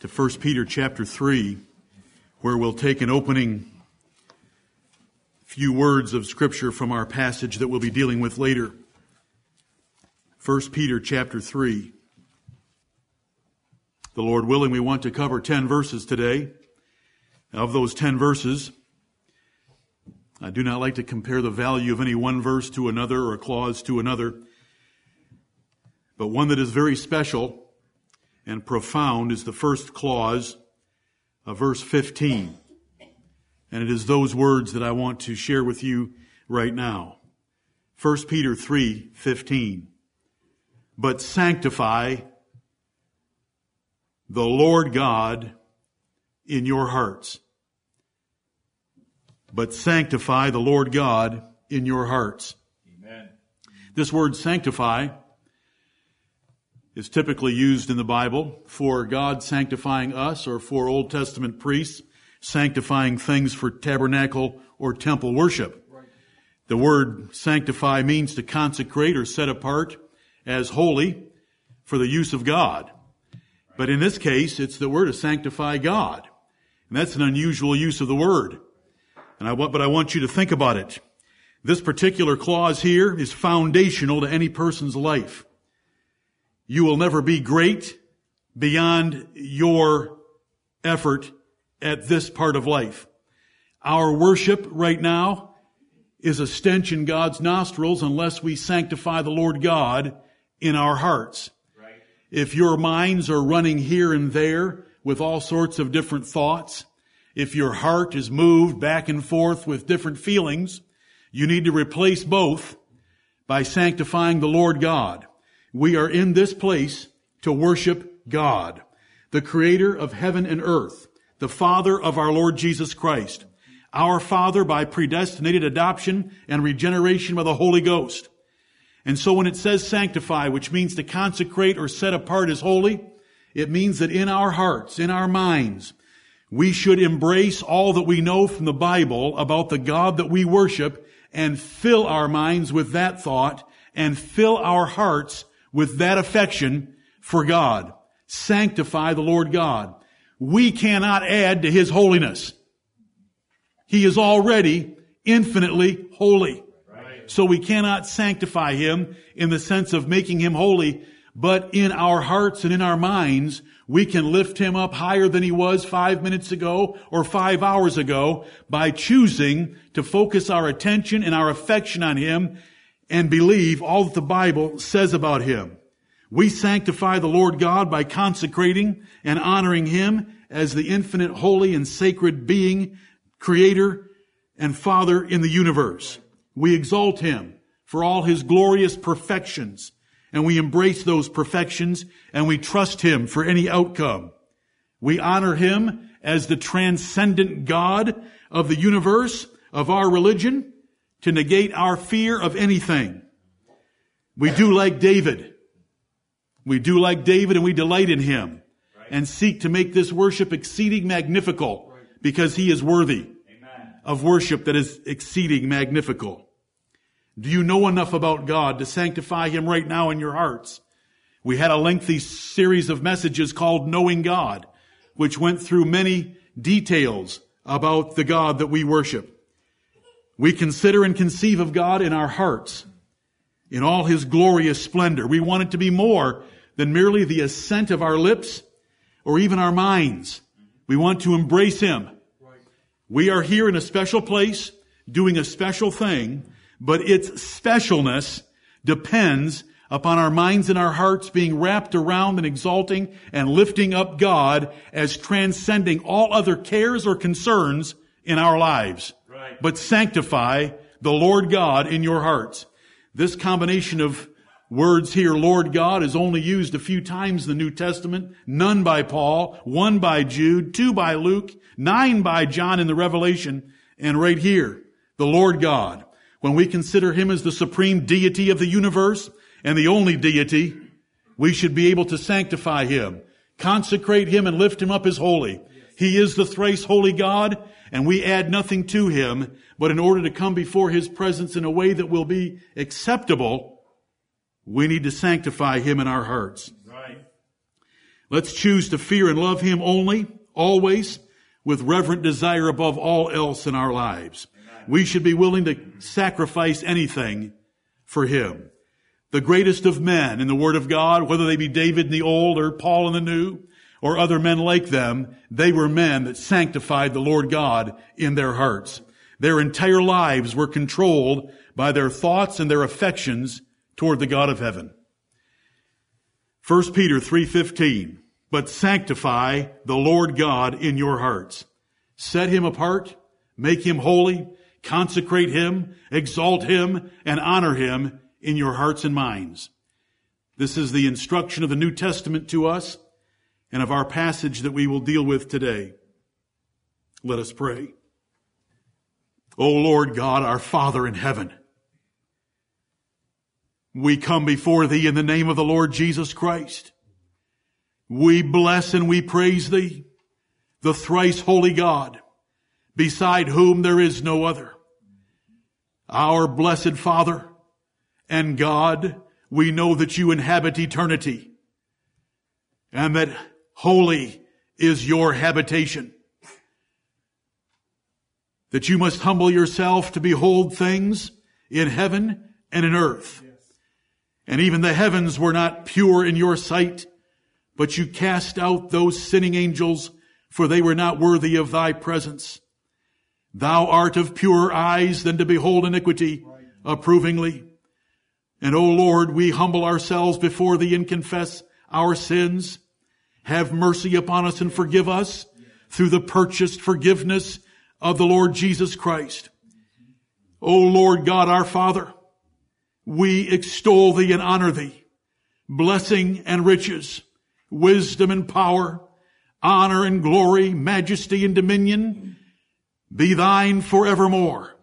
to 1 Peter chapter 3, where we'll take an opening few words of scripture from our passage that we'll be dealing with later. 1 Peter chapter 3. The Lord willing, we want to cover 10 verses today. Of those 10 verses, I do not like to compare the value of any one verse to another or a clause to another, but one that is very special and profound is the first clause of verse 15. And it is those words that I want to share with you right now. 1 Peter 3, 15. But sanctify the Lord God in your hearts. But sanctify the Lord God in your hearts. Amen. This word sanctify is typically used in the Bible for God sanctifying us or for Old Testament priests sanctifying things for tabernacle or temple worship. The word sanctify means to consecrate or set apart as holy for the use of God. But in this case, it's that we're to sanctify God. And that's an unusual use of the word. And I want, but I want you to think about it. This particular clause here is foundational to any person's life. You will never be great beyond your effort at this part of life. Our worship right now is a stench in God's nostrils unless we sanctify the Lord God in our hearts. Right. If your minds are running here and there with all sorts of different thoughts, if your heart is moved back and forth with different feelings, you need to replace both by sanctifying the Lord God. We are in this place to worship God, the creator of heaven and earth, the father of our Lord Jesus Christ, our father by predestinated adoption and regeneration by the Holy Ghost. And so when it says sanctify, which means to consecrate or set apart as holy, it means that in our hearts, in our minds, we should embrace all that we know from the Bible about the God that we worship and fill our minds with that thought and fill our hearts with that affection for God. Sanctify the Lord God. We cannot add to His holiness. He is already infinitely holy. So we cannot sanctify Him in the sense of making Him holy, but in our hearts and in our minds, we can lift Him up higher than He was five minutes ago or five hours ago by choosing to focus our attention and our affection on Him and believe all that the Bible says about Him. We sanctify the Lord God by consecrating and honoring Him as the infinite, holy, and sacred being, creator, and father in the universe. We exalt Him for all His glorious perfections, and we embrace those perfections, and we trust Him for any outcome. We honor Him as the transcendent God of the universe, of our religion, to negate our fear of anything. We do like David. We do like David and we delight in him right. and seek to make this worship exceeding magnifical right. because he is worthy Amen. of worship that is exceeding magnifical. Do you know enough about God to sanctify him right now in your hearts? We had a lengthy series of messages called Knowing God, which went through many details about the God that we worship. We consider and conceive of God in our hearts, in all His glorious splendor. We want it to be more than merely the assent of our lips or even our minds. We want to embrace Him. We are here in a special place, doing a special thing, but its specialness depends upon our minds and our hearts being wrapped around and exalting and lifting up God as transcending all other cares or concerns in our lives but sanctify the Lord God in your hearts. This combination of words here, Lord God, is only used a few times in the New Testament. None by Paul, one by Jude, two by Luke, nine by John in the Revelation, and right here, the Lord God. When we consider Him as the supreme deity of the universe and the only deity, we should be able to sanctify Him, consecrate Him and lift Him up as holy. He is the thrice holy God and we add nothing to him, but in order to come before his presence in a way that will be acceptable, we need to sanctify him in our hearts. Right. Let's choose to fear and love him only, always, with reverent desire above all else in our lives. We should be willing to sacrifice anything for him. The greatest of men in the Word of God, whether they be David in the Old or Paul in the New, or other men like them, they were men that sanctified the Lord God in their hearts. Their entire lives were controlled by their thoughts and their affections toward the God of heaven. 1 Peter 3:15 But sanctify the Lord God in your hearts. Set him apart, make him holy, consecrate him, exalt him, and honor him in your hearts and minds. This is the instruction of the New Testament to us and of our passage that we will deal with today. Let us pray. O Lord God, our Father in heaven, we come before thee in the name of the Lord Jesus Christ. We bless and we praise thee, the thrice holy God, beside whom there is no other. Our blessed Father and God, we know that you inhabit eternity and that holy is your habitation. That you must humble yourself to behold things in heaven and in earth and even the heavens were not pure in your sight, but you cast out those sinning angels, for they were not worthy of thy presence. Thou art of purer eyes than to behold iniquity approvingly. And O Lord, we humble ourselves before thee and confess our sins. Have mercy upon us and forgive us through the purchased forgiveness of the Lord Jesus Christ. O Lord God our Father, we extol thee and honor thee. Blessing and riches, wisdom and power, honor and glory, majesty and dominion be thine forevermore.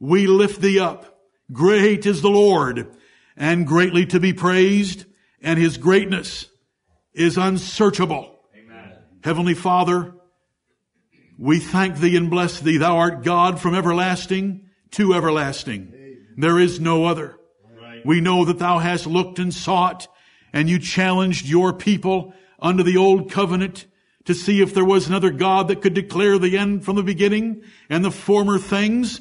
We lift thee up. Great is the Lord and greatly to be praised and his greatness is unsearchable. Amen. Heavenly Father, we thank thee and bless thee. Thou art God from everlasting to everlasting. There is no other. We know that thou hast looked and sought and you challenged your people under the old covenant to see if there was another God that could declare the end from the beginning and the former things.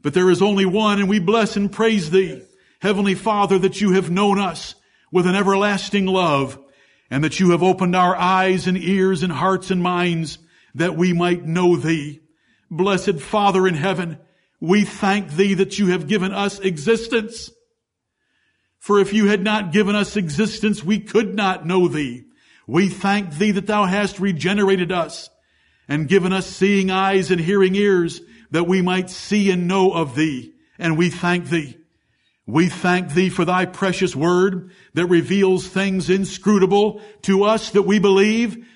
But there is only one and we bless and praise thee, Heavenly Father, that you have known us with an everlasting love and that you have opened our eyes and ears and hearts and minds that we might know thee. Blessed Father in heaven, we thank thee that you have given us existence for if you had not given us existence, we could not know thee. We thank thee that thou hast regenerated us and given us seeing eyes and hearing ears that we might see and know of thee. And we thank thee. We thank thee for thy precious word that reveals things inscrutable to us that we believe.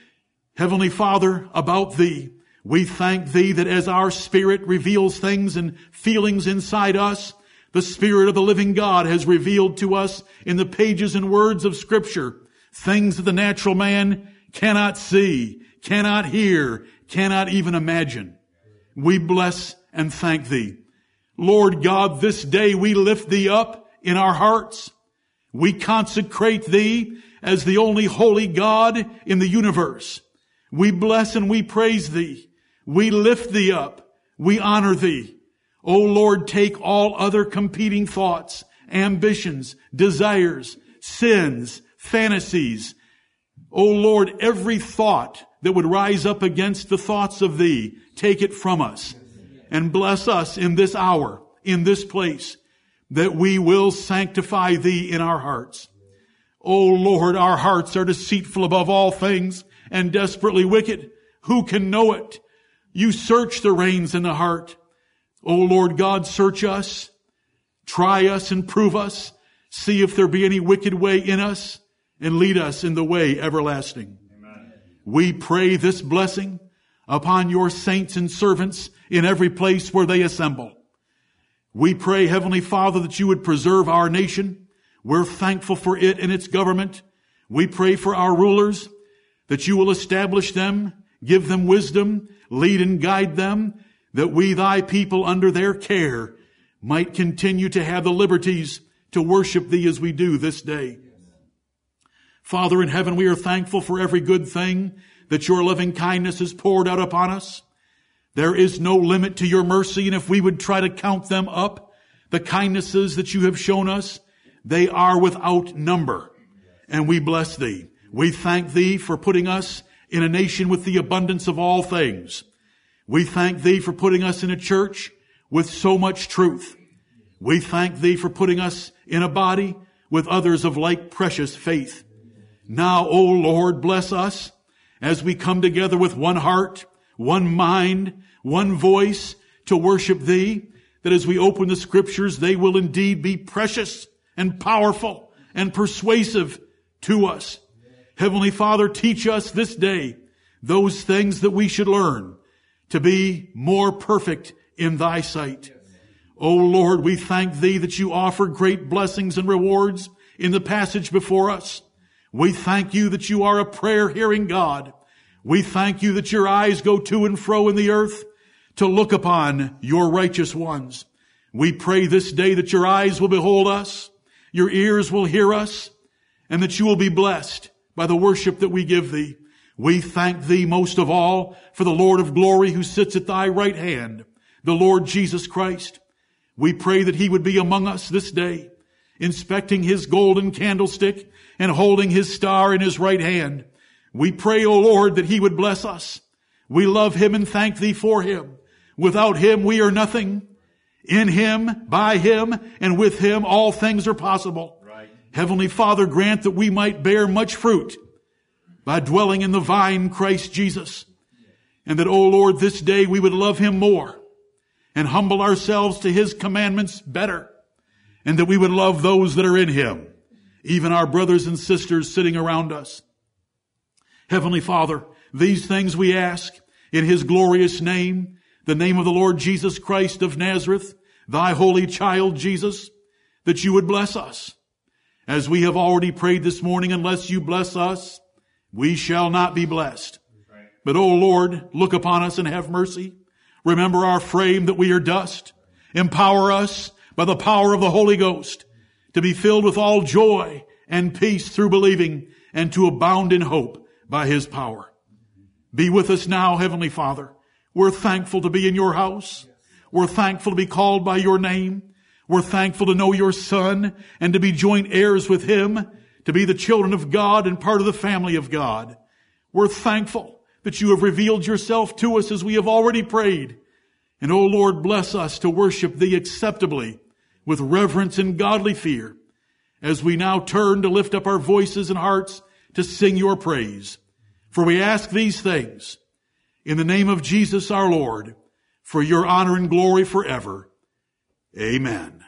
Heavenly Father, about thee. We thank thee that as our spirit reveals things and feelings inside us, the Spirit of the living God has revealed to us in the pages and words of scripture things that the natural man cannot see, cannot hear, cannot even imagine. We bless and thank thee. Lord God, this day we lift thee up in our hearts. We consecrate thee as the only holy God in the universe. We bless and we praise thee. We lift thee up. We honor thee. O Lord, take all other competing thoughts, ambitions, desires, sins, fantasies. O Lord, every thought that would rise up against the thoughts of thee, take it from us and bless us in this hour, in this place, that we will sanctify thee in our hearts. O Lord, our hearts are deceitful above all things and desperately wicked. Who can know it? You search the reins in the heart. O Lord God, search us, try us and prove us, see if there be any wicked way in us, and lead us in the way everlasting. Amen. We pray this blessing upon your saints and servants in every place where they assemble. We pray, Heavenly Father, that you would preserve our nation. We're thankful for it and its government. We pray for our rulers, that you will establish them, give them wisdom, lead and guide them, that we, thy people, under their care, might continue to have the liberties to worship thee as we do this day. Father in heaven, we are thankful for every good thing that your loving kindness has poured out upon us. There is no limit to your mercy, and if we would try to count them up, the kindnesses that you have shown us, they are without number. And we bless thee. We thank thee for putting us in a nation with the abundance of all things. We thank thee for putting us in a church with so much truth. We thank thee for putting us in a body with others of like precious faith. Now, O Lord, bless us as we come together with one heart, one mind, one voice to worship thee, that as we open the scriptures, they will indeed be precious and powerful and persuasive to us. Heavenly Father, teach us this day those things that we should learn to be more perfect in thy sight. O Lord, we thank thee that you offer great blessings and rewards in the passage before us. We thank you that you are a prayer hearing God. We thank you that your eyes go to and fro in the earth to look upon your righteous ones. We pray this day that your eyes will behold us, your ears will hear us, and that you will be blessed by the worship that we give thee. We thank thee most of all for the Lord of glory who sits at thy right hand, the Lord Jesus Christ. We pray that he would be among us this day, inspecting his golden candlestick and holding his star in his right hand. We pray, O Lord, that he would bless us. We love him and thank thee for him. Without him, we are nothing. In him, by him, and with him, all things are possible. Right. Heavenly Father, grant that we might bear much fruit by dwelling in the vine Christ Jesus. And that, O Lord, this day we would love him more and humble ourselves to his commandments better. And that we would love those that are in him, even our brothers and sisters sitting around us. Heavenly Father, these things we ask in his glorious name, the name of the Lord Jesus Christ of Nazareth, thy holy child Jesus, that you would bless us. As we have already prayed this morning, unless you bless us, we shall not be blessed. But, O Lord, look upon us and have mercy. Remember our frame that we are dust. Empower us by the power of the Holy Ghost to be filled with all joy and peace through believing and to abound in hope by His power. Be with us now, Heavenly Father. We're thankful to be in your house. We're thankful to be called by your name. We're thankful to know your son and to be joint heirs with him, to be the children of God and part of the family of God. We're thankful that you have revealed yourself to us as we have already prayed. And O oh Lord, bless us to worship thee acceptably with reverence and godly fear as we now turn to lift up our voices and hearts to sing your praise. For we ask these things in the name of Jesus our Lord for your honor and glory forever. Amen.